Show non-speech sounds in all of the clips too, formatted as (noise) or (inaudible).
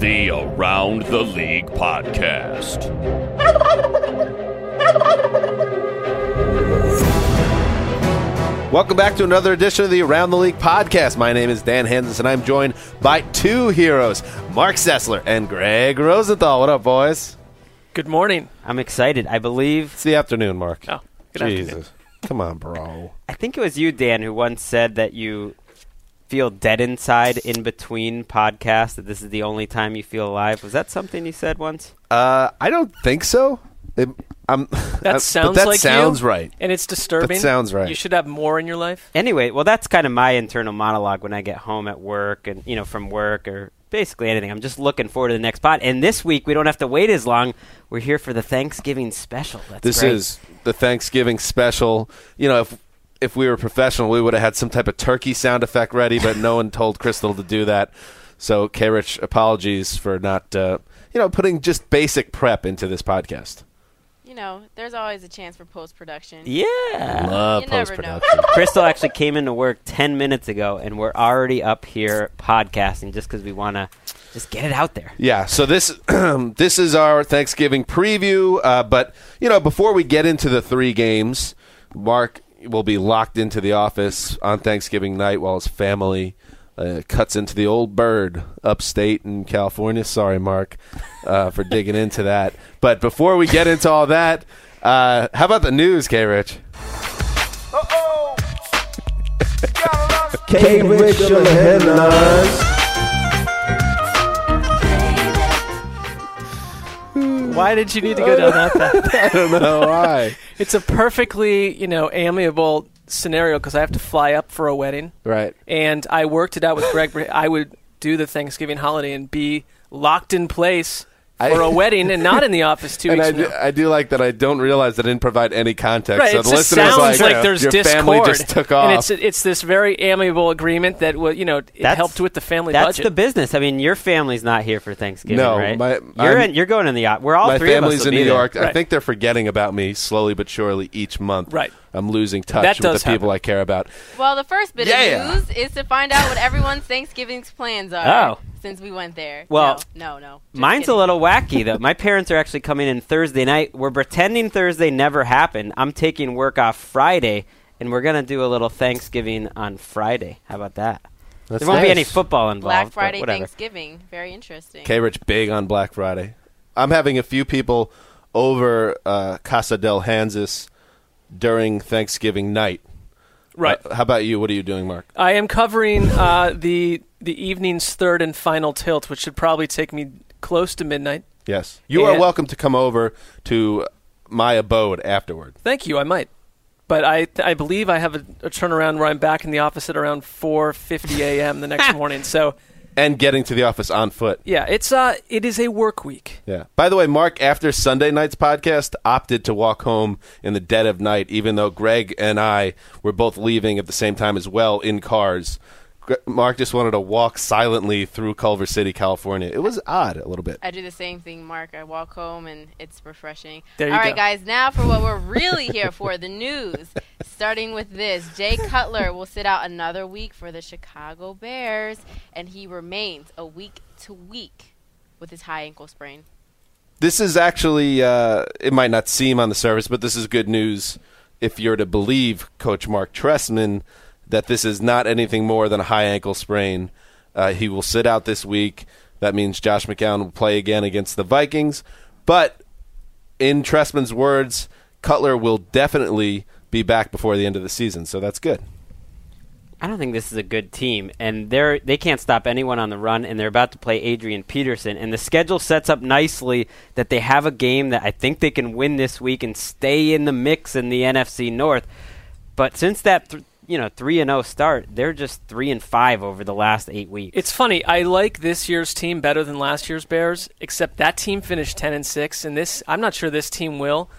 The Around the League podcast. Welcome back to another edition of the Around the League podcast. My name is Dan Hanzus, and I'm joined by two heroes, Marc Sessler and Gregg Rosenthal. What up, boys? Good morning. I'm excited. I believe It's the afternoon, Marc. Oh, good Jesus. afternoon. Come on, bro. I think it was you, Dan, who once said that you feel dead inside in between podcasts. That this is the only time you feel alive. Was that something you said once? Uh, I don't think so. It, I'm, (laughs) That uh, sounds but that like sounds you, right. and it's disturbing. That sounds right. You should have more in your life. Anyway, well, that's kind of my internal monologue when I get home at work and you know from work or basically anything. I'm just looking forward to the next pod. And this week we don't have to wait as long. We're here for the Thanksgiving special. That's this great. is the Thanksgiving special. You know, if if we were professional, we would have had some type of turkey sound effect ready, but no one told Crystal to do that. So, K. Rich, apologies for not, uh, you know, putting just basic prep into this podcast. You know, there's always a chance for post production. yeah. Love You never post production. Crystal actually came into work 10 minutes ago, and we're already up here podcasting just because we want to just get it out there. Yeah, so this (clears throat) this is our Thanksgiving preview. Uh, but you know, before we get into the three games, Marc will be locked into the office on Thanksgiving night while his family uh, cuts into the old bird upstate in California. Sorry, Marc, uh, for digging into that. But before we get into all that, uh, how about the news, K. Rich? K Rich on the headlines. Why did you need to go down that path? (laughs) I don't know why. (laughs) It's a perfectly, you know, amiable scenario because I have to fly up for a wedding, right. and I worked it out with Gregg. I would do the Thanksgiving holiday and be locked in place for a (laughs) wedding and not in the office two And weeks I do. I do like that I don't realize that I didn't provide any context. Right, so it the just listeners sounds like, like, there's your discord. family just took off. And it's it's this very amiable agreement that wa- you know it That's- helped with the family That's budget. the business. I mean, your family's not here for Thanksgiving, No, right? my- you're in, you're going in the op- We're all My three of us family's will in be New there. York. I Right. think they're forgetting about me slowly but surely each month. Right. I'm losing touch That with does the people. I care about. Well, the first bit Yeah. of news is to find out what everyone's Thanksgiving plans are. Oh. Since we went there. Well, no, no. no. Mine's kidding. a little wacky though. My parents are actually coming in Thursday night. We're pretending Thursday never happened. I'm taking work off Friday, and we're gonna do a little Thanksgiving on Friday. How about that? That's there won't be any football involved. Black Friday. Thanksgiving. Very interesting. K Rich big on Black Friday. I'm having a few people over uh, Casa del Hanzus during Thanksgiving night. right. Uh, how about you? What are you doing, Marc? I am covering uh, the the evening's third and final tilt, which should probably take me close to midnight. Yes. You are welcome to come over to my abode afterward. Thank you. I might, but I I believe I have a, a turnaround where I'm back in the office at around 4:50 a.m. the next (laughs) morning. So And getting to the office on foot. yeah, it's uh it is a work week. Yeah. By the way, Marc, after Sunday night's podcast, opted to walk home in the dead of night, even though Gregg and I were both leaving at the same time as well in cars. Gre- Marc just wanted to walk silently through Culver City, California. It was odd a little bit. I do the same thing, Marc. I walk home and it's refreshing. There you All right, go. guys, now for what we're really here for the news. Starting with this Jay Cutler will sit out another week for the Chicago Bears, and he remains a week to week with his high ankle sprain. This is actually, uh, it might not seem on the surface, but this is good news if you're to believe Coach Marc Trestman that this is not anything more than a high ankle sprain. Uh, he will sit out this week. That means Josh McCown will play again against the Vikings. But in Trestman's words, Cutler will definitely be back before the end of the season, so that's good. I don't think this is a good team, and they're they can't stop anyone on the run, and they're about to play Adrian Peterson, and the schedule sets up nicely that they have a game that I think they can win this week and stay in the mix in the NFC North. But since that th- you know three and zero start, they're just three and five over the last eight weeks. It's funny. I like this year's team better than last year's Bears, except that team finished ten and six, and this I'm not sure this team will.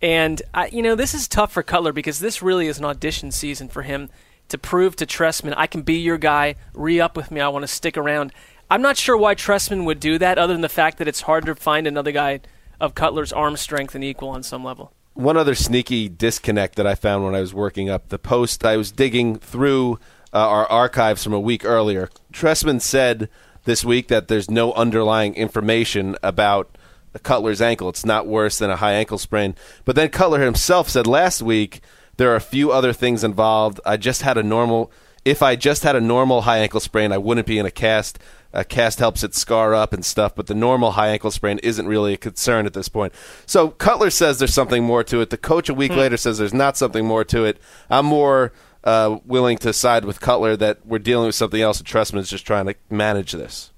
And I, you know, this is tough for Cutler because this really is an audition season for him to prove to Trestman, I can be your guy. Re up with me. I want to stick around. I'm not sure why Trestman would do that, other than the fact that it's hard to find another guy of Cutler's arm strength and equal on some level. One other sneaky disconnect that I found when I was working up the post, I was digging through uh, our archives from a week earlier. Trestman said this week that there's no underlying information about Cutler's ankle. It's not worse than a high ankle sprain. But then Cutler himself said last week there are a few other things involved. I just had a normal. If I just had a normal high ankle sprain, I wouldn't be in a cast. A cast helps it scar up and stuff, but the normal high ankle sprain isn't really a concern at this point. So Cutler says there's something more to it. The coach a week later says there's not something more to it. I'm more uh, willing to side with Cutler that we're dealing with something else, and Trestman's just trying to manage this.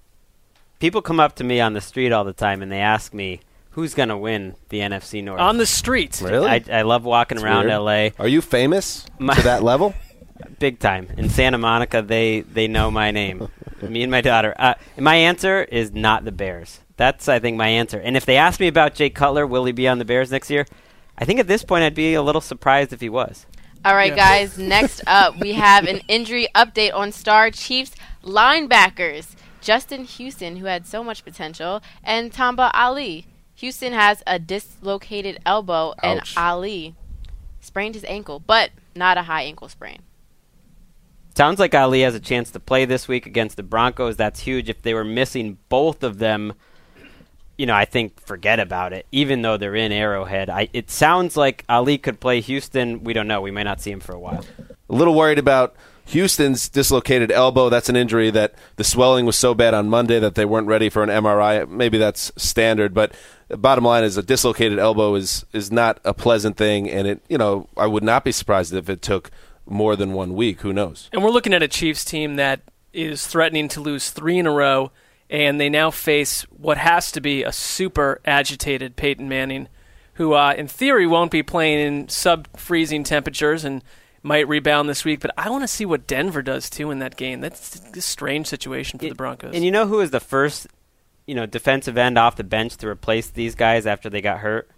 People come up to me on the street all the time and they ask me who's going to win the NFC North. On the street. Really? I, I love walking around Weird. LA. Are you famous My- to that level? (laughs) big time in Santa Monica. They they know my name. (laughs) me and my daughter. Uh, and my answer is not the Bears. That's I think my answer. And if they ask me about Jay Cutler, will he be on the Bears next year? I think at this point I'd be a little surprised if he was. All right, guys. Next up, we have an injury update on Star Chiefs linebackers Justin Houston, who had so much potential, and Tamba Hali. Houston has a dislocated elbow, and Hali sprained his ankle, but not a high ankle sprain. Sounds like Hali has a chance to play this week against the Broncos. That's huge. If they were missing both of them, you know, I think forget about it. Even though they're in Arrowhead, I, it sounds like Hali could play Houston. We don't know. We may not see him for a while. A little worried about Houston's dislocated elbow. That's an injury that the swelling was so bad on Monday that they weren't ready for an MRI. Maybe that's standard, but bottom line is a dislocated elbow is is not a pleasant thing, and it you know I would not be surprised if it took more than one week. Who knows? And we're looking at a Chiefs team that is threatening to lose three in a row, and they now face what has to be a super agitated Peyton Manning, who, uh, in theory, won't be playing in sub freezing temperatures and might rebound this week. But I want to see what Denver does too in that game. That's a strange situation for the Broncos. And you know who was the first, you know, defensive end off the bench to replace these guys after they got hurt?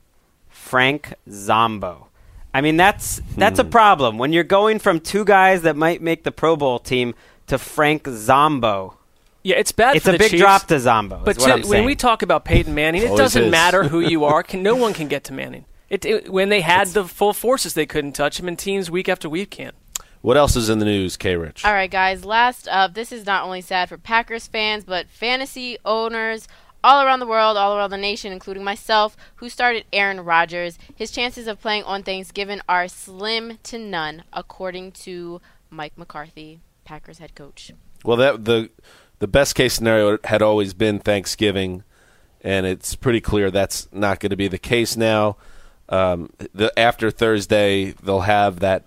Frank Zombo. I mean, that's that's a hmm. problem when you're going from two guys that might make the Pro Bowl team to Frank Zombo. yeah, it's bad. It's for a the big Chiefs, drop to Zombo. But is what to- I'm when we talk about Peyton Manning, it doesn't is. matter who you are. (laughs) Can, no one can get to Manning. It, it, when they had the full forces, they couldn't touch him, and teams week after week can't. What else is in the news, K. Rich? All right, guys. Last up, this is not only sad for Packers fans, but fantasy owners all around the world, all around the nation, including myself, who started Aaron Rodgers. His chances of playing on Thanksgiving are slim to none, according to Mike McCarthy, Packers head coach. Well, that the the best case scenario had always been Thanksgiving, and it's pretty clear that's not going to be the case now. Um, the after Thursday, they'll have that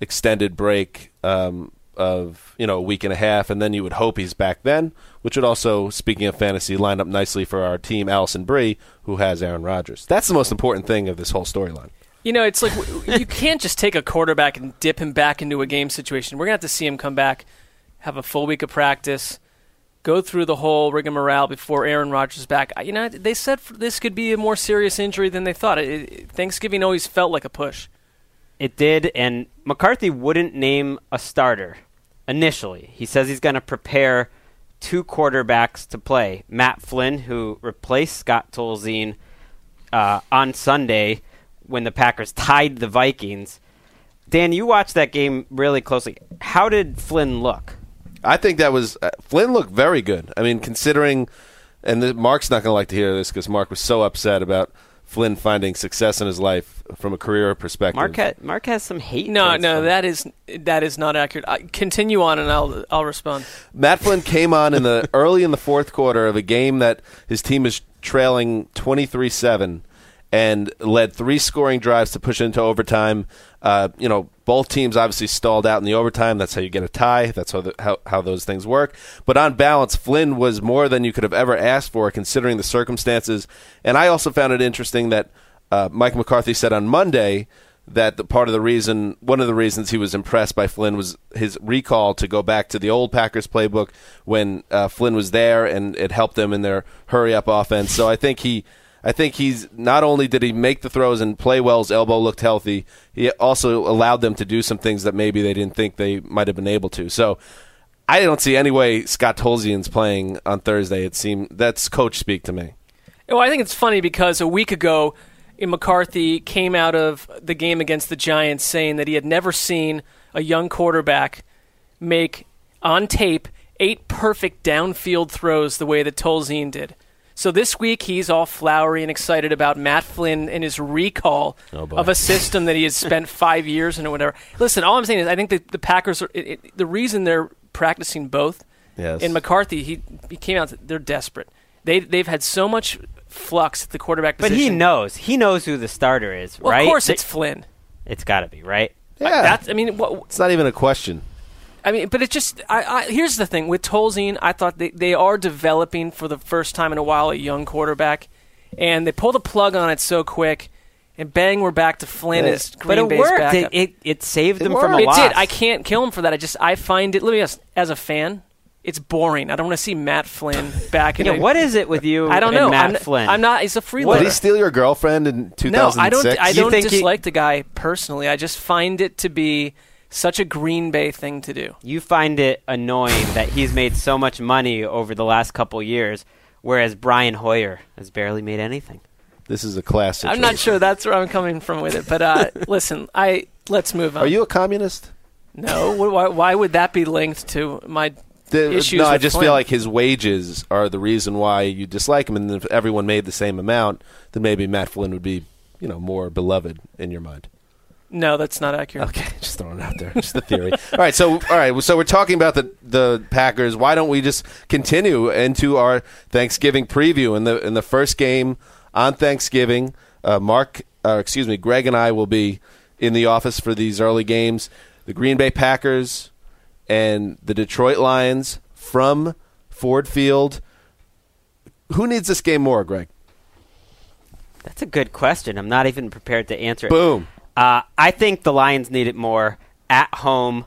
extended break um, of you know a week and a half, and then you would hope he's back then, which would also, speaking of fantasy, line up nicely for our team, Alison Brie, who has Aaron Rodgers. That's the most important thing of this whole storyline. You know, it's like you can't just take a quarterback and dip him back into a game situation. We're gonna have to see him come back, have a full week of practice, go through the whole rigmarole before Aaron Rodgers is back. You know, they said this could be a more serious injury than they thought. It, it, Thanksgiving always felt like a push. It did, and McCarthy wouldn't name a starter initially. He says he's going to prepare two quarterbacks to play. Matt Flynn, who replaced Scott Tolzien uh, on Sunday when the Packers (laughs) tied the Vikings. Dan, you watched that game really closely. How did Flynn look? I think that was uh, Flynn looked very good. I mean, considering, and the, Marc's not going to like to hear this because Marc was so upset about Flynn finding success in his life from a career perspective. Marc, ha- Marc has some hate. No, no, Flynn. that is that is not accurate. I, continue on, and I'll I'll respond. Matt Flynn came on in the (laughs) early in the fourth quarter of a game that his team is trailing 23-7 and led three scoring drives to push into overtime. Uh, you know, both teams obviously stalled out in the overtime. That's how you get a tie. That's how, the, how how those things work. But on balance, Flynn was more than you could have ever asked for, considering the circumstances. And I also found it interesting that uh, Mike McCarthy said on Monday that the part of the reason, one of the reasons he was impressed by Flynn was his recall to go back to the old Packers playbook when uh, Flynn was there, and it helped them in their hurry up offense. So I think he, I think he's not only did he make the throws and play well, his elbow looked healthy. He also allowed them to do some things that maybe they didn't think they might have been able to. So. I don't see any way Scott Tolzien's playing on Thursday. It seemed that's coach speak to me. Well, I think it's funny because a week ago, McCarthy came out of the game against the Giants saying that he had never seen a young quarterback make on tape eight perfect downfield throws the way that Tolzien did. So this week he's all flowery and excited about Matt Flynn and his recall Oh, of a system that he has spent (laughs) five years in or whatever. Listen, all I'm saying is I think the, the Packers are it, it, the reason they're practicing both. Yes. And McCarthy, he he came out. They're desperate. They they've had so much flux at the quarterback But position. he knows. He knows who the starter is, Well, right? Of course, Th- it's Flynn. it's got to be right. Yeah, That's. I mean, what, it's not even a question. I mean, but it's just. I, I, here's the thing with Tolzien. I thought they they are developing for the first time in a while a young quarterback, and they pull the plug on it so quick, and bang, we're back to Flynn Yeah. as Green But it Bay's worked. It, it it saved It them from a It did. I can't kill him for that. I just I find it. Let me ask, as a fan, it's boring. I don't want to see Matt Flynn (laughs) back in. Yeah, a- what is it with you? I don't and know. Matt I'm, Flynn. I'm not. He's a Did he steal your girlfriend in 2006? No, I don't. I don't think he- dislike the guy personally. I just find it to be such a Green Bay thing to do. You find it annoying that he's made so much money over the last couple years, whereas Brian Hoyer has barely made anything. This is a classic. I'm not sure that's where I'm coming from with it, but uh, (laughs) listen, I let's move on. Are you a communist? No. Why, why would that be linked to my The- issues? no, I just Flynn? feel like his wages are the reason why you dislike him, and if everyone made the same amount, then maybe Matt Flynn would be, you know, more beloved in your mind. No, that's not accurate. Okay, (laughs) just throwing it out there, just the theory. all right, so all right, so we're talking about the the Packers. Why don't we just continue into our Thanksgiving preview? In the in the first game on Thanksgiving, uh, Marc, uh, excuse me, Gregg and I will be in the office for these early games. The Green Bay Packers and the Detroit Lions from Ford Field. Who needs this game more, Gregg? That's a good question. I'm not even prepared to answer it. Boom. Uh, I think the Lions need it more at home.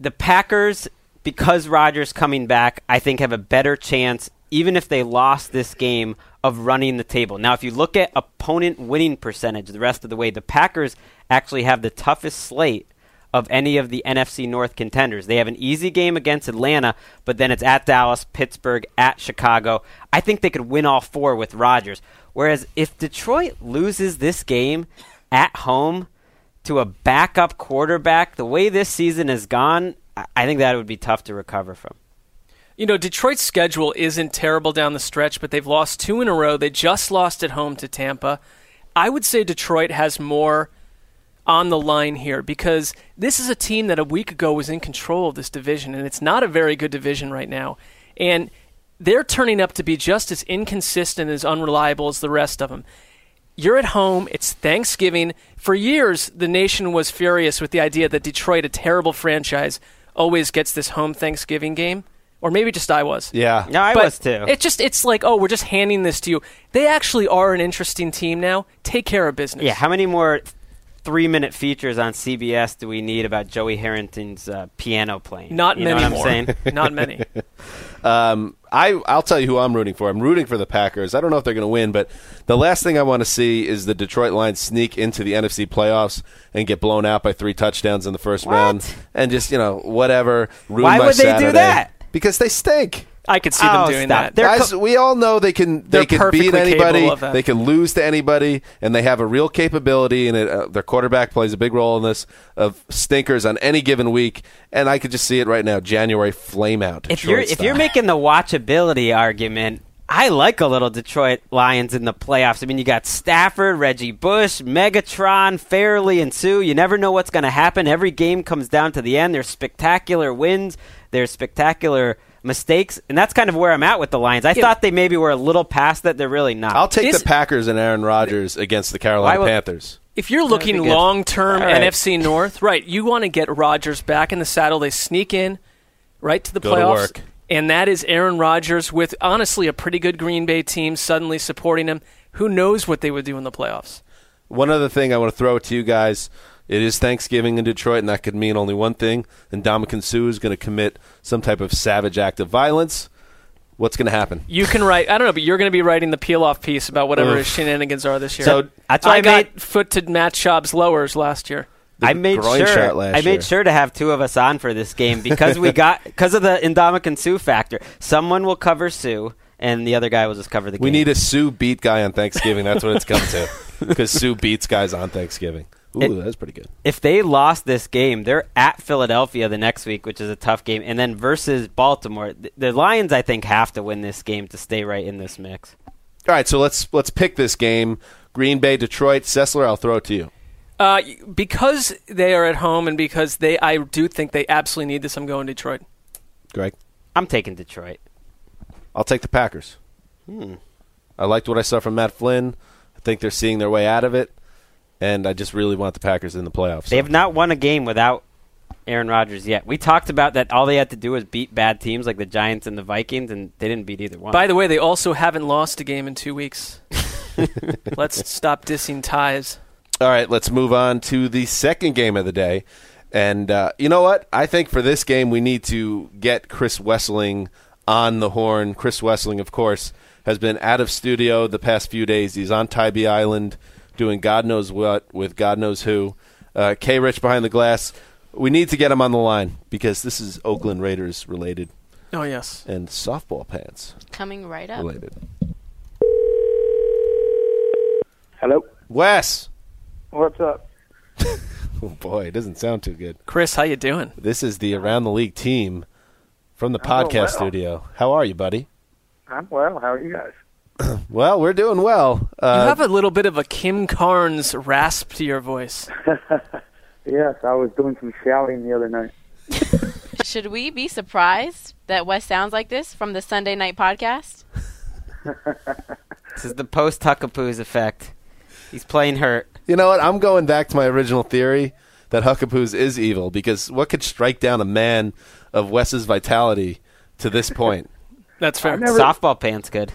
The Packers, because Rodgers coming back, I think have a better chance, even if they lost this game, of running the table. Now, if you look at opponent winning percentage the rest of the way, the Packers actually have the toughest slate of any of the NFC North contenders. They have an easy game against Atlanta, but then it's at Dallas, Pittsburgh, at Chicago. I think they could win all four with Rodgers. Whereas if Detroit loses this game at home to a backup quarterback, the way this season has gone, I- think that would be tough to recover from. You know, Detroit's schedule isn't terrible down the stretch, but they've lost two in a row. They just lost at home to Tampa. I would say Detroit has more on the line here because this is a team that a week ago was in control of this division, and it's not a very good division right now. And they're turning up to be just as inconsistent as unreliable as the rest of them. You're at home. It's Thanksgiving. For years, the nation was furious with the idea that Detroit, a terrible franchise, always gets this home Thanksgiving game. Or maybe just I was. Yeah. Yeah, I But was too. It just it's like, oh, we're just handing this to you. They actually are an interesting team now. Take care of business. yeah, how many more three minute features on CBS do we need about Joey Harrington's uh, piano playing? Not you know many what I'm saying? (laughs) Not many. (laughs) Um, I I'll tell you who I'm rooting for. I'm rooting for the Packers. I don't know if they're going to win, but the last thing I want to see is the Detroit Lions sneak into the NFC playoffs and get blown out by three touchdowns in the first What? round, and just you know whatever. Ruin Why my would they do that? Because they stink. I could see Oh, them doing stop. that. They're Guys, co- we all know they can They're can beat anybody. capable of that. They can lose to anybody, and they have a real capability. And it, uh, their quarterback plays a big role in this of stinkers on any given week. And I could just see it right now. January flame out. if you're Detroit if you're making the watchability argument, I like a little Detroit Lions in the playoffs. I mean, you got Stafford, Reggie Bush, Megatron, Fairley, and Suh. You never know what's going to happen. Every game comes down to the end. There's spectacular wins. There's spectacular mistakes, and that's kind of where I'm at with the Lions. I thought they maybe were a little past that. They're really not. I'll take Is- the Packers and Aaron Rodgers against the Carolina Why would- Panthers. If you're looking long term All right. NFC North, right, you want to get Rodgers back in the saddle. They sneak in right to the Go to playoffs. work. And that is Aaron Rodgers with honestly a pretty good Green Bay team suddenly supporting him. Who knows what they would do in the playoffs? One other thing I want to throw to you guys. It is Thanksgiving in Detroit, and that could mean only one thing. And Ndamukong Suh is going to commit some type of savage act of violence. What's going to happen? You can write. I don't know, but you're going to be writing the peel off piece about whatever his shenanigans are this year. So- That's why I, I got made- foot to Matt Schaub's lowers last year. I made sure. shot last I year. made sure to have two of us on for this game because we got (laughs) because of the Ndamukong Suh factor. Someone will cover Suh, and the other guy will just cover the game. We need a Suh beat guy on Thanksgiving. That's what it's come to. Because Suh beats guys on Thanksgiving. Ooh, It- that's pretty good. if they lost this game, they're at Philadelphia the next week, which is a tough game, and then versus Baltimore. Th- The Lions, I think, have to win this game to stay right in this mix. All right, so let's let's pick this game. Green Bay, Detroit. Sessler, I'll throw it to you. Uh, because they are at home and because they, I do think they absolutely need this. I'm going Detroit. Gregg, I'm taking Detroit. I'll take the Packers. Hmm. I liked what I saw from Matt Flynn. I think they're seeing their way out of it, and I just really want the Packers in the playoffs. They have not won a game without Aaron Rodgers yet. We talked about that. All they had to do was beat bad teams like the Giants and the Vikings, and they didn't beat either one. By the way, they also haven't lost a game in two weeks. (laughs) Let's stop dissing ties. All right, let's move on to the second game of the day. And uh, you know what? I think for this game, we need to get Chris Wesseling on the horn. Chris Wesseling, of course, has been out of studio the past few days. He's on Tybee Island doing God knows what with God knows who. Uh, K Rich behind the glass. We need to get him on the line because this is Oakland Raiders related Oh yes. and softball pants Coming right up. related. Hello. Wes! What's up? (laughs) Oh boy, it doesn't sound too good. Chris, how you doing? This is the Around the League team from the I'm podcast well. studio. How are you, buddy? I'm well. How are you guys? (clears throat) Well, we're doing well. Uh, you have a little bit of a Kim Carnes rasp to your voice. (laughs) Yes, I was doing some shouting the other night. (laughs) Should we be surprised that Wes sounds like this from the Sunday night podcast? (laughs) this is the post Huckapoos effect. He's playing hurt. you know what? I'm going back to my original theory that Huckapoos is evil because what could strike down a man of Wes's vitality to this point? That's fair. Never, Softball pants good.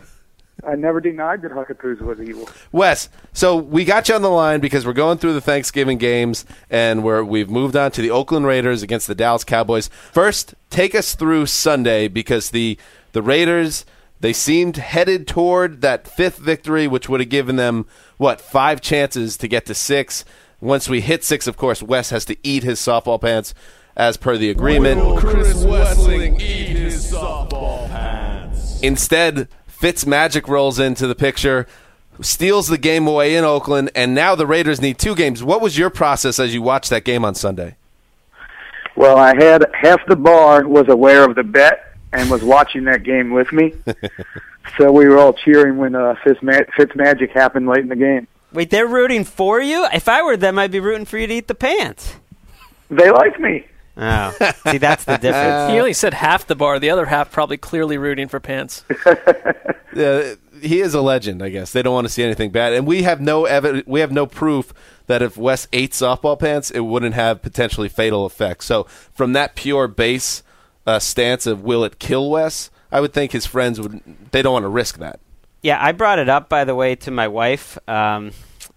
I never denied that Huckapoos was evil. Wes, so we got you on the line because we're going through the Thanksgiving games and we're we've moved on to the Oakland Raiders against the Dallas Cowboys. First, take us through Sunday because the the Raiders they seemed headed toward that fifth victory, which would have given them what five chances to get to six. Once we hit six, of course, Wes has to eat his softball pants as per the agreement. Chris Wesseling eat his softball pants. Instead, Fitz Magic rolls into the picture, steals the game away in Oakland, and now the Raiders need two games. What was your process as you watched that game on Sunday? Well, I had half the bar was aware of the bet and was watching that game with me. (laughs) so we were all cheering when uh, Fitz, Ma- Fitz Magic happened late in the game. Wait, they're rooting for you? If I were them, I'd be rooting for you to eat the pants. They like me. Oh, see, that's the difference. (laughs) He only said half the bar. The other half probably clearly rooting for pants. (laughs) Uh, he is a legend, I guess. They don't want to see anything bad, and we have no evi- we have no proof that if Wes ate softball pants, it wouldn't have potentially fatal effects. So, from that pure base uh, stance of will it kill Wes, I would think his friends would they don't want to risk that. Yeah, I brought it up by the way to my wife. Um,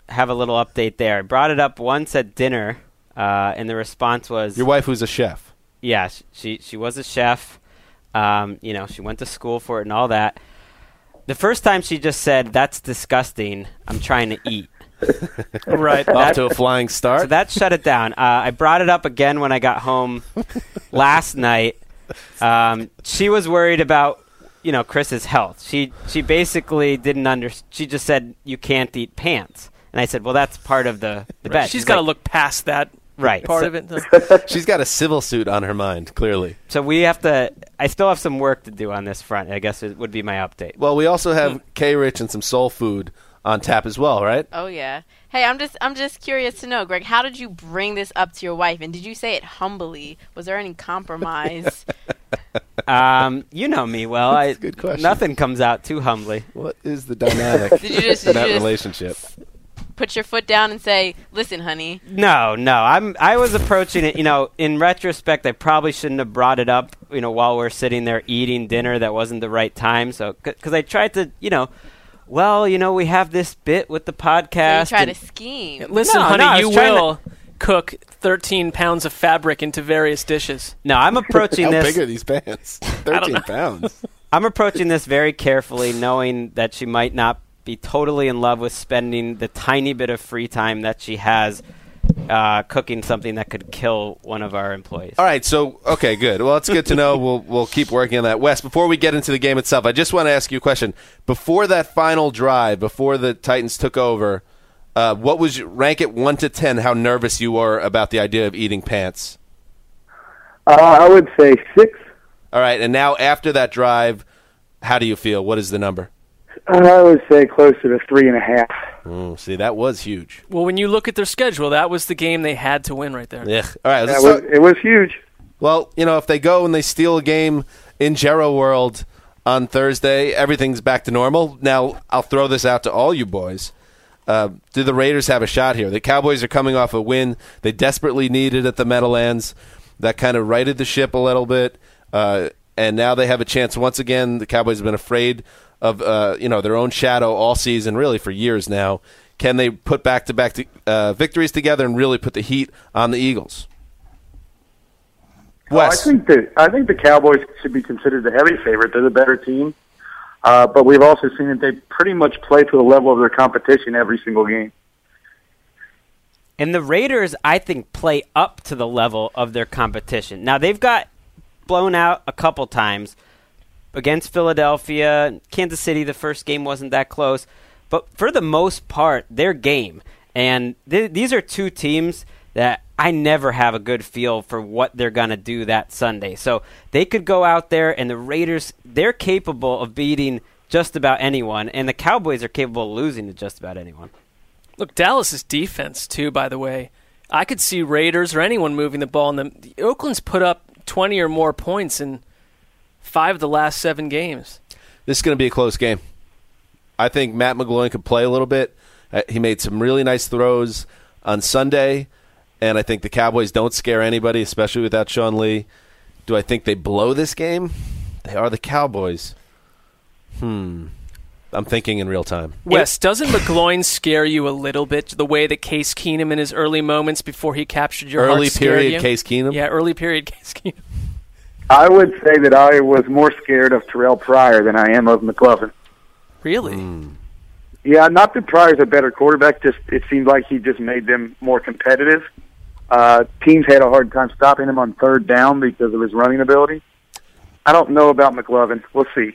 have a little update there. I brought it up once at dinner, uh, and the response was Your wife, who's a chef. Yeah, sh- she she was a chef. Um, you know, she went to school for it and all that. The first time she just said, "That's disgusting. I'm trying to eat." (laughs) right. Off to a flying start. So that shut it down. Uh, I brought it up again when I got home (laughs) last night. Um, she was worried about, you know, Chris's health. She she basically didn't under. She just said you can't eat pants, and I said, well, that's part of the the bet. She's She's got to like, look past that Right. part So- of it. (laughs) She's got a civil suit on her mind, clearly. So we have to. I still have some work to do on this front. I guess it would be my update. Well, we also have K Rich and some soul food on tap as well, right? Oh yeah. Hey, I'm just I'm just curious to know, Gregg, how did you bring this up to your wife and did you say it humbly? Was there any compromise? (laughs) Um, you know me well. I, good question. Nothing comes out too humbly. What is the dynamic (laughs) Did you just- in did that you just- relationship? Put your foot down and say, "Listen, honey." No, no. I'm. I was approaching it. You know, in retrospect, I probably shouldn't have brought it up. You know, while we're sitting there eating dinner, that wasn't the right time. So, because I tried to, you know, well, you know, we have this bit with the So you podcast. try to scheme. Listen, No, honey, no, you was trying to- will cook 13 pounds of fabric into various dishes. no, I'm approaching (laughs) How this. big are these pants? (laughs) 13 pounds. I'm approaching this very carefully, knowing that she might not be totally in love with spending the tiny bit of free time that she has uh, cooking something that could kill one of our employees. All right, so okay, good. Well, it's good to know. We'll we'll keep working on that. Wes, before we get into the game itself, I just want to ask you a question. Before that final drive, before the Titans took over, uh, what was your, rank it one to ten? How nervous you were about the idea of eating pants? Uh, I would say six. All right, and now after that drive, how do you feel? What is the number? I would say closer to three and a half. Oh, see, that was huge. Well, when you look at their schedule, that was the game they had to win right there. Yeah. All right. Was, it was huge. Well, you know, if they go and they steal a game in Jerry World on Thursday, everything's back to normal. Now, I'll throw this out to all you boys. Uh, do the Raiders have a shot here? The Cowboys are coming off a win they desperately needed at the Meadowlands. That kind of righted the ship a little bit, uh, and now they have a chance once again. The Cowboys have been afraid of uh, you know their own shadow all season, really for years now. Can they put back to back victories together and really put the heat on the Eagles? Well, I think that I think the Cowboys should be considered the heavy favorite. They're the better team, uh, but we've also seen that they pretty much play to the level of their competition every single game. And the Raiders, I think, play up to the level of their competition. Now, they've got blown out a couple times against Philadelphia. Kansas City, the first game wasn't that close. But for the most part, their game. And th- these are two teams that I never have a good feel for what they're going to do that Sunday. So they could go out there, and the Raiders, they're capable of beating just about anyone. And the Cowboys are capable of losing to just about anyone. Look, Dallas's defense too. By the way, I could see Raiders or anyone moving the ball. And the, Oakland's put up twenty or more points in five of the last seven games. This is going to be a close game. I think Matt McGloin could play a little bit. Uh, he made some really nice throws on Sunday, and I think the Cowboys don't scare anybody, especially without Sean Lee. Do I think they blow this game? They are the Cowboys. Hmm. I'm thinking in real time. Wes, doesn't McGloin scare you a little bit? The way that Case Keenum in his early moments before he captured your Early heart period you? Case Keenum? Yeah, early period (laughs) Case Keenum. I would say that I was more scared of Terrell Pryor than I am of McLovin. Really? Hmm. Yeah, not that Pryor's a better quarterback. Just it seemed like he just made them more competitive. Uh, teams had a hard time stopping him on third down because of his running ability. I don't know about McLovin. We'll see.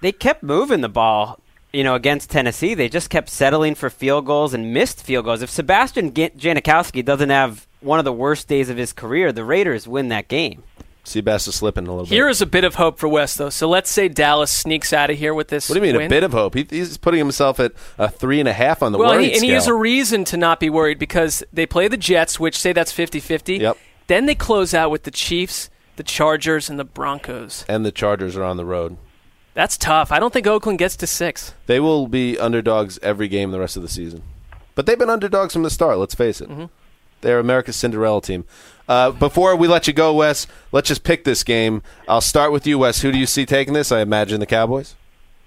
they kept moving the ball, you know, against Tennessee. They just kept settling for field goals and missed field goals. If Sebastian Janikowski doesn't have one of the worst days of his career, the Raiders win that game. Seabass is slipping a little bit. Here is a bit of hope for West, though. So let's say Dallas sneaks out of here with this. what do you mean, win. a bit of hope? He, he's putting himself at a three and a half on the well, worried he, and he has a reason to not be worried because they play the Jets, which say that's 50-50. Yep. Then they close out with the Chiefs, the Chargers, and the Broncos. and the Chargers are on the road. That's tough. I don't think Oakland gets to six. They will be underdogs every game the rest of the season. But they've been underdogs from the start, let's face it. Mm-hmm. They're America's Cinderella team. Uh, before we let you go, Wes, let's just pick this game. I'll start with you, Wes. Who do you see taking this? I imagine the Cowboys.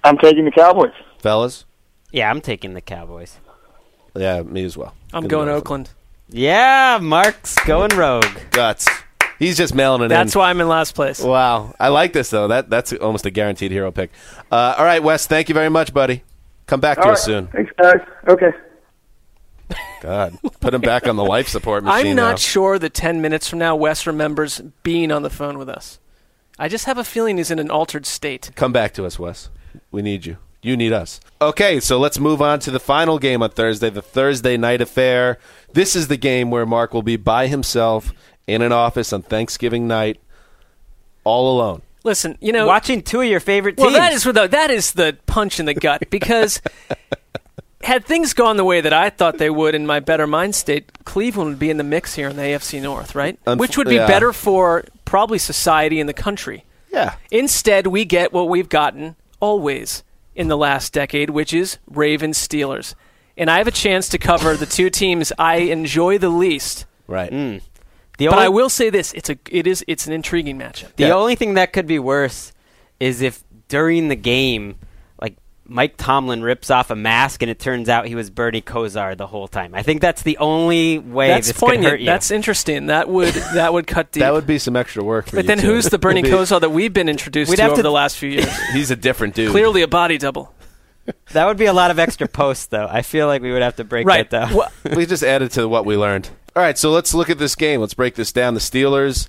I'm taking the Cowboys. Fellas? Yeah, I'm taking the Cowboys. Yeah, me as well. I'm Gonna going Oakland. Yeah, Marc's going rogue. Guts. He's just mailing it That's in. That's why I'm in last place. Wow, I like this though. That that's almost a guaranteed hero pick. Uh, all right, Wes. Thank you very much, buddy. Come back to All us soon. Thanks, guys. Okay. God, put him back on the life support machine. I'm not now. sure that 10 minutes from now Wes remembers being on the phone with us. I just have a feeling he's in an altered state. Come back to us, Wes. We need you. You need us. Okay, so let's move on to the final game on Thursday, the Thursday night affair. This is the game where Marc will be by himself in an office on Thanksgiving night, all alone. Listen, you know, Watching two of your favorite teams. well, teams. that is the, that is the punch in the gut because (laughs) had things gone the way that I thought they would in my better mind state, Cleveland would be in the mix here in the AFC North, right? Unf- Which would be yeah. better for probably society and the country. Yeah. Instead, we get what we've gotten always in the last decade, which is Ravens Steelers. And I have a chance to cover the two teams I enjoy the least. Right. Mm. the But only, I will say this: it's a it is it's an intriguing matchup. The Yeah. only thing that could be worse is if during the game, like Mike Tomlin rips off a mask and it turns out he was Bernie Kosar the whole time. I think that's the only way That's this could hurt you. That's interesting. That would that would cut (laughs) deep. That would be some extra work for but you, then too. who's the (laughs) Bernie It'd Kosar that we've been introduced We'd to have over to- the last few years? (laughs) He's a different dude. Clearly a body double. that would be a lot of extra posts, though. I feel like we would have to break Right. that down. Well, we just added to what we learned. All right, so let's look at this game. Let's break this down. The Steelers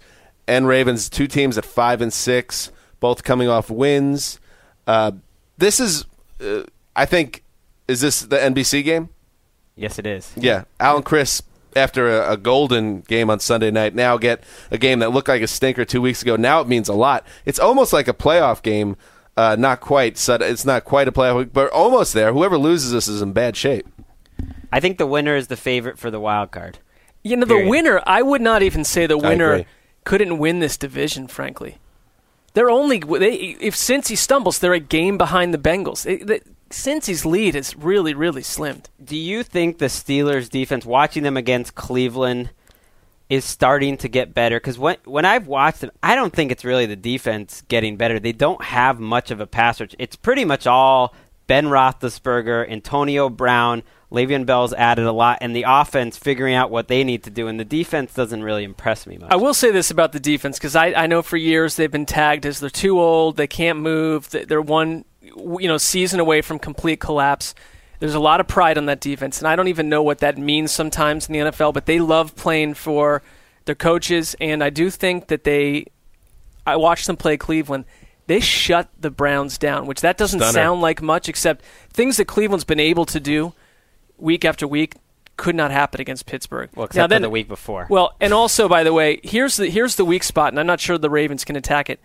and Ravens, two teams at five and six, both coming off wins. Uh, this is, uh, I think, is this the NBC game? yes, it is. Yeah, Alan Chris. After a, a golden game on Sunday night, now get a game that looked like a stinker two weeks ago. Now it means a lot. It's almost like a playoff game. Uh, not quite. So it's not quite a playoff, but almost there. Whoever loses this is in bad shape. I think the winner is the favorite for the wild card. you know, the Period. winner. I would not even say the winner couldn't win this division. Frankly, they're only they, if Cincy stumbles, they're a game behind the Bengals. It, the, Cincy's lead is really really slimmed. Do you think the Steelers defense, watching them against Cleveland, is starting to get better? Because when when I've watched them, I don't think it's really the defense getting better. They don't have much of a pass rush. It's pretty much all Ben Roethlisberger, Antonio Brown, Le'Veon Bell's added a lot, and the offense figuring out what they need to do. And the defense doesn't really impress me much. I will say this about the defense because I, I know for years they've been tagged as they're too old, they can't move, they- they're one you know season away from complete collapse. There's a lot of pride on that defense, and I don't even know what that means sometimes in the NFL. But they love playing for their coaches, and I do think that they. I watched them play Cleveland. They shut the Browns down, which that doesn't Stunner. sound like much, except things that Cleveland's been able to do week after week could not happen against Pittsburgh. well, Now except then- for the week before. well, and also, by the way, here's the here's the weak spot, and I'm not sure the Ravens can attack it.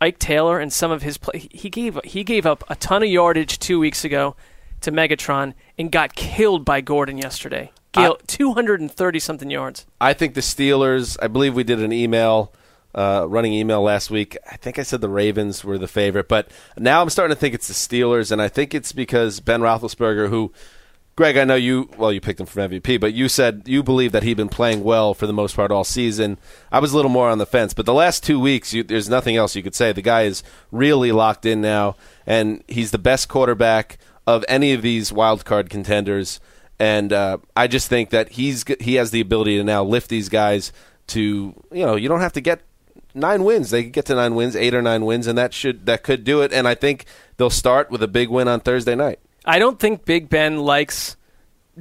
Ike Taylor and some of his play, he gave he gave up a ton of yardage two weeks ago to Megatron and got killed by Gordon yesterday. Gale, 230 something yards. I think the Steelers. I believe we did an email, uh, running email last week. I think I said the Ravens were the favorite, but now I'm starting to think it's the Steelers, and I think it's because Ben Roethlisberger, who, Gregg, I know you. Well, you picked him for MVP, but you said you believe that he'd been playing well for the most part all season. I was a little more on the fence, but the last two weeks, you, there's nothing else you could say. The guy is really locked in now, and he's the best quarterback of any of these wild card contenders. And uh, I just think that he's he has the ability to now lift these guys to you know you don't have to get nine wins they could get to nine wins eight or nine wins and that should that could do it and I think they'll start with a big win on Thursday night. I don't think Big Ben likes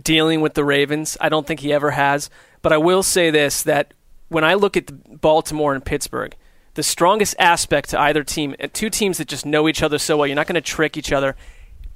dealing with the Ravens. I don't think he ever has. But I will say this that when I look at the Baltimore and Pittsburgh, the strongest aspect to either team, uh, two teams that just know each other so well, you're not going to trick each other.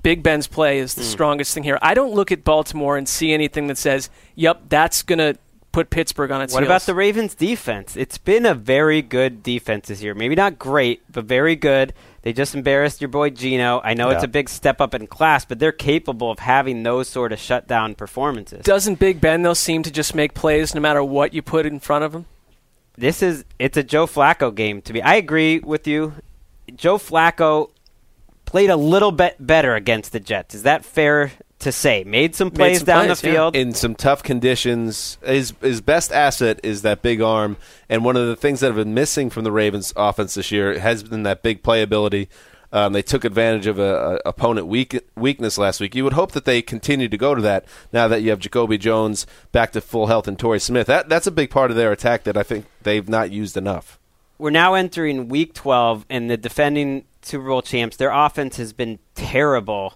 Big Ben's play is the strongest thing here. I don't look at Baltimore and see anything that says, "Yep, that's going to put Pittsburgh on its What heels." about the Ravens defense? It's been a very good defense this year. Maybe not great, but very good. They just embarrassed your boy Geno. I know it's a big step up in class, but they're capable of having those sort of shutdown performances. Doesn't Big Ben though seem to just make plays no matter what you put in front of him? this is it's a Joe Flacco game to me. I agree with you. Joe Flacco played a little bit better against the Jets. Is that fair to say? Made some plays some down plays, the yeah. field. in some tough conditions. His his best asset is that big arm, and one of the things that have been missing from the Ravens' offense this year has been that big playability. Um, they took advantage of a, a opponent weak, weakness last week. You would hope that they continue to go to that now that you have Jacoby Jones back to full health and Torrey Smith. That that's a big part of their attack that I think they've not used enough. We're now entering week 12, and the defending Super Bowl champs, their offense has been terrible.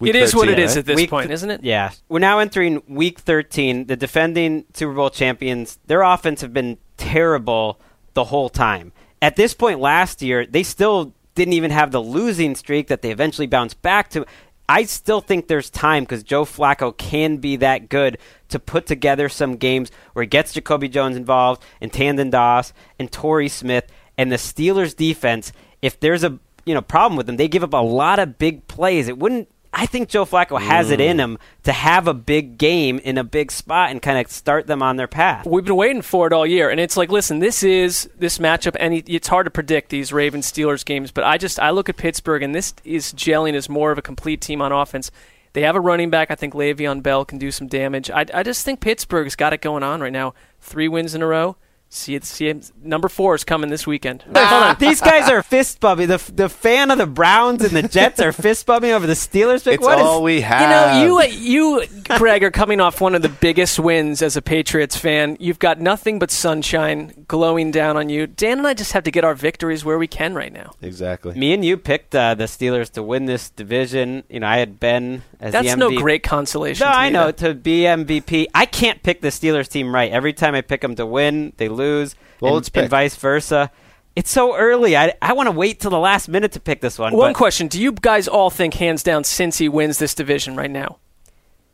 Week it is 13, what it right? is at this week point, isn't it? Yeah. We're now entering week 13. The defending Super Bowl champions, their offense have been terrible the whole time. At this point last year, they still didn't even have the losing streak that they eventually bounced back to. I still think there's time because Joe Flacco can be that good to put together some games where he gets Jacoby Jones involved and Tandon Doss and Torrey Smith and the Steelers defense. If there's a you know problem with them, they give up a lot of big plays. It wouldn't I think Joe Flacco has mm. it in mm. him to have a big game in a big spot and kind of start them on their path. We've been waiting for it all year, and it's like, listen, this is this matchup, and it's hard to predict these Ravens Steelers games. But I just I look at Pittsburgh, and this is gelling as more of a complete team on offense. They have a running back. I think Le'Veon Bell can do some damage. I, I just think Pittsburgh's got it going on right now. Three wins in a row. See it. See it. Number four is coming this weekend. Hold on. (laughs) These guys are fist bumping. The the fan of the Browns and the Jets are fist bumping over the Steelers. Pick. It's what all is, we have. You know, you you Gregg are coming off one of the biggest wins as a Patriots fan. You've got nothing but sunshine glowing down on you. Dan and I just have to get our victories where we can right now. Exactly. Me and you picked uh, the Steelers to win this division. You know, I had been as That's the MVP. no great consolation. No, I know to be MVP. I can't pick the Steelers team right. Every time I pick them to win, they lose lose, well, and, and vice versa. It's so early. I, I want to wait till the last minute to pick this one. One question: Do you guys all think hands down Cincy wins this division right now?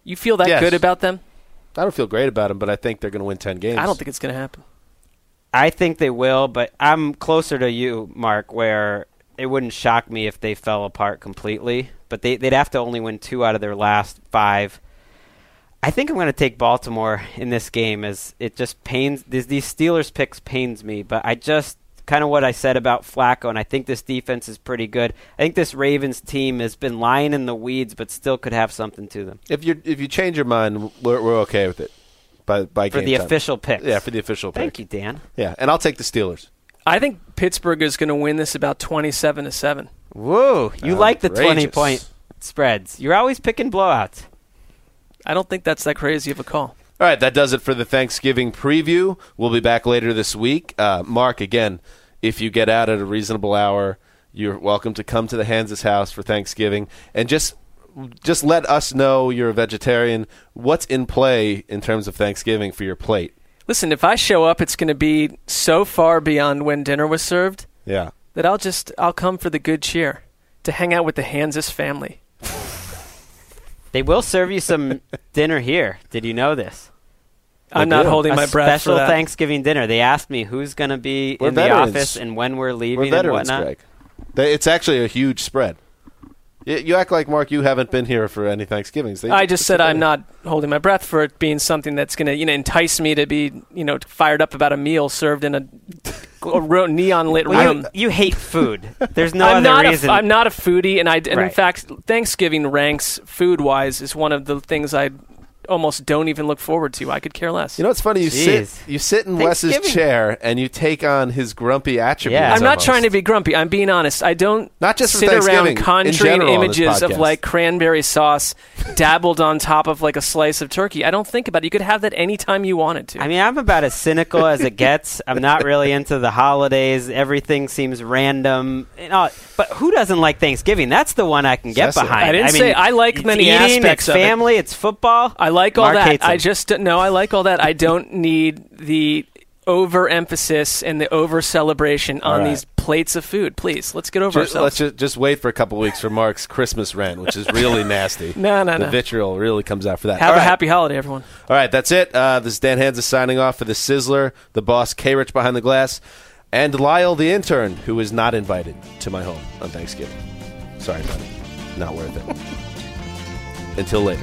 You feel that yes. good about them? I don't feel great about them, but I think they're going to win ten games. I don't think it's going to happen. I think they will, but I'm closer to you, Marc, where it wouldn't shock me if they fell apart completely. But they, would have to only win two out of their last five. I think I'm going to take Baltimore in this game as it just pains these, these Steelers picks pains me, but I just kind of what I said about Flacco, and I think this defense is pretty good. I think this Ravens team has been lying in the weeds, but still could have something to them. If you if you change your mind, we're, we're okay with it. By by for the time. official pick. Yeah, for the official pick. Thank you, Dan. Yeah, and I'll take the Steelers. I think Pittsburgh is going to win this about twenty-seven to seven. Whoa, you Outrageous. like the twenty-point spreads? You're always picking blowouts. I don't think that's that crazy of a call. All right, that does it for the Thanksgiving preview. We'll be back later this week. Uh, Marc, again, if you get out at a reasonable hour, you're welcome to come to the Hanzus house for Thanksgiving and just just let us know you're a vegetarian. What's in play in terms of Thanksgiving for your plate? Listen, if I show up, it's going to be so far beyond when dinner was served. Yeah. That I'll just I'll come for the good cheer to hang out with the Hanzus family. They will serve you some (laughs) dinner here. Did you know this? I'm not holding a my breath. Special for Thanksgiving dinner. They asked me who's going to be we're in veterans. the office and when we're leaving we're veterans, and whatnot. Gregg. They, it's actually a huge spread. You act like Marc. You haven't been here for any Thanksgivings. They, I just said I'm not holding my breath for it being something that's going to you know entice me to be you know fired up about a meal served in a, a neon lit well, room. You, you, hate food. There's no I'm other not reason. A, I'm not a foodie, and I and right. in fact Thanksgiving ranks food wise is one of the things I almost don't even look forward to. I could care less. You know what's funny? You Jeez. sit you sit in Wes's chair and you take on his grumpy attributes. Yeah. I'm not almost. trying to be grumpy. I'm being honest. I don't Not just sit around conjuring general on this images of like cranberry sauce dabbled on top of like a slice of turkey. I don't think about it. You could have that anytime you wanted to. I mean, I'm about as cynical as it gets. I'm not really into the holidays. Everything seems random. You uh, know, but who doesn't like Thanksgiving? That's the one I can get That's it. behind. I didn't mean, say I like many eating, aspects it's of it. family, it's football. I like all Marc that. I just no, I like all that. I don't (laughs) need the overemphasis and the over celebration on right. these plates of food. Please, let's get over Just, let's just, just wait for a couple weeks for Marc's Christmas rant, which is really (laughs) nasty. No, no, no. the no. vitriol really comes out for that. Have All a right. happy holiday, everyone. All right, that's it. Uh, this is Dan Hanzus signing off for the Sizzler, the boss K Rich behind the glass, and Lyle the intern, who is not invited to my home on Thanksgiving. Sorry, buddy. Not worth it. (laughs) Until later.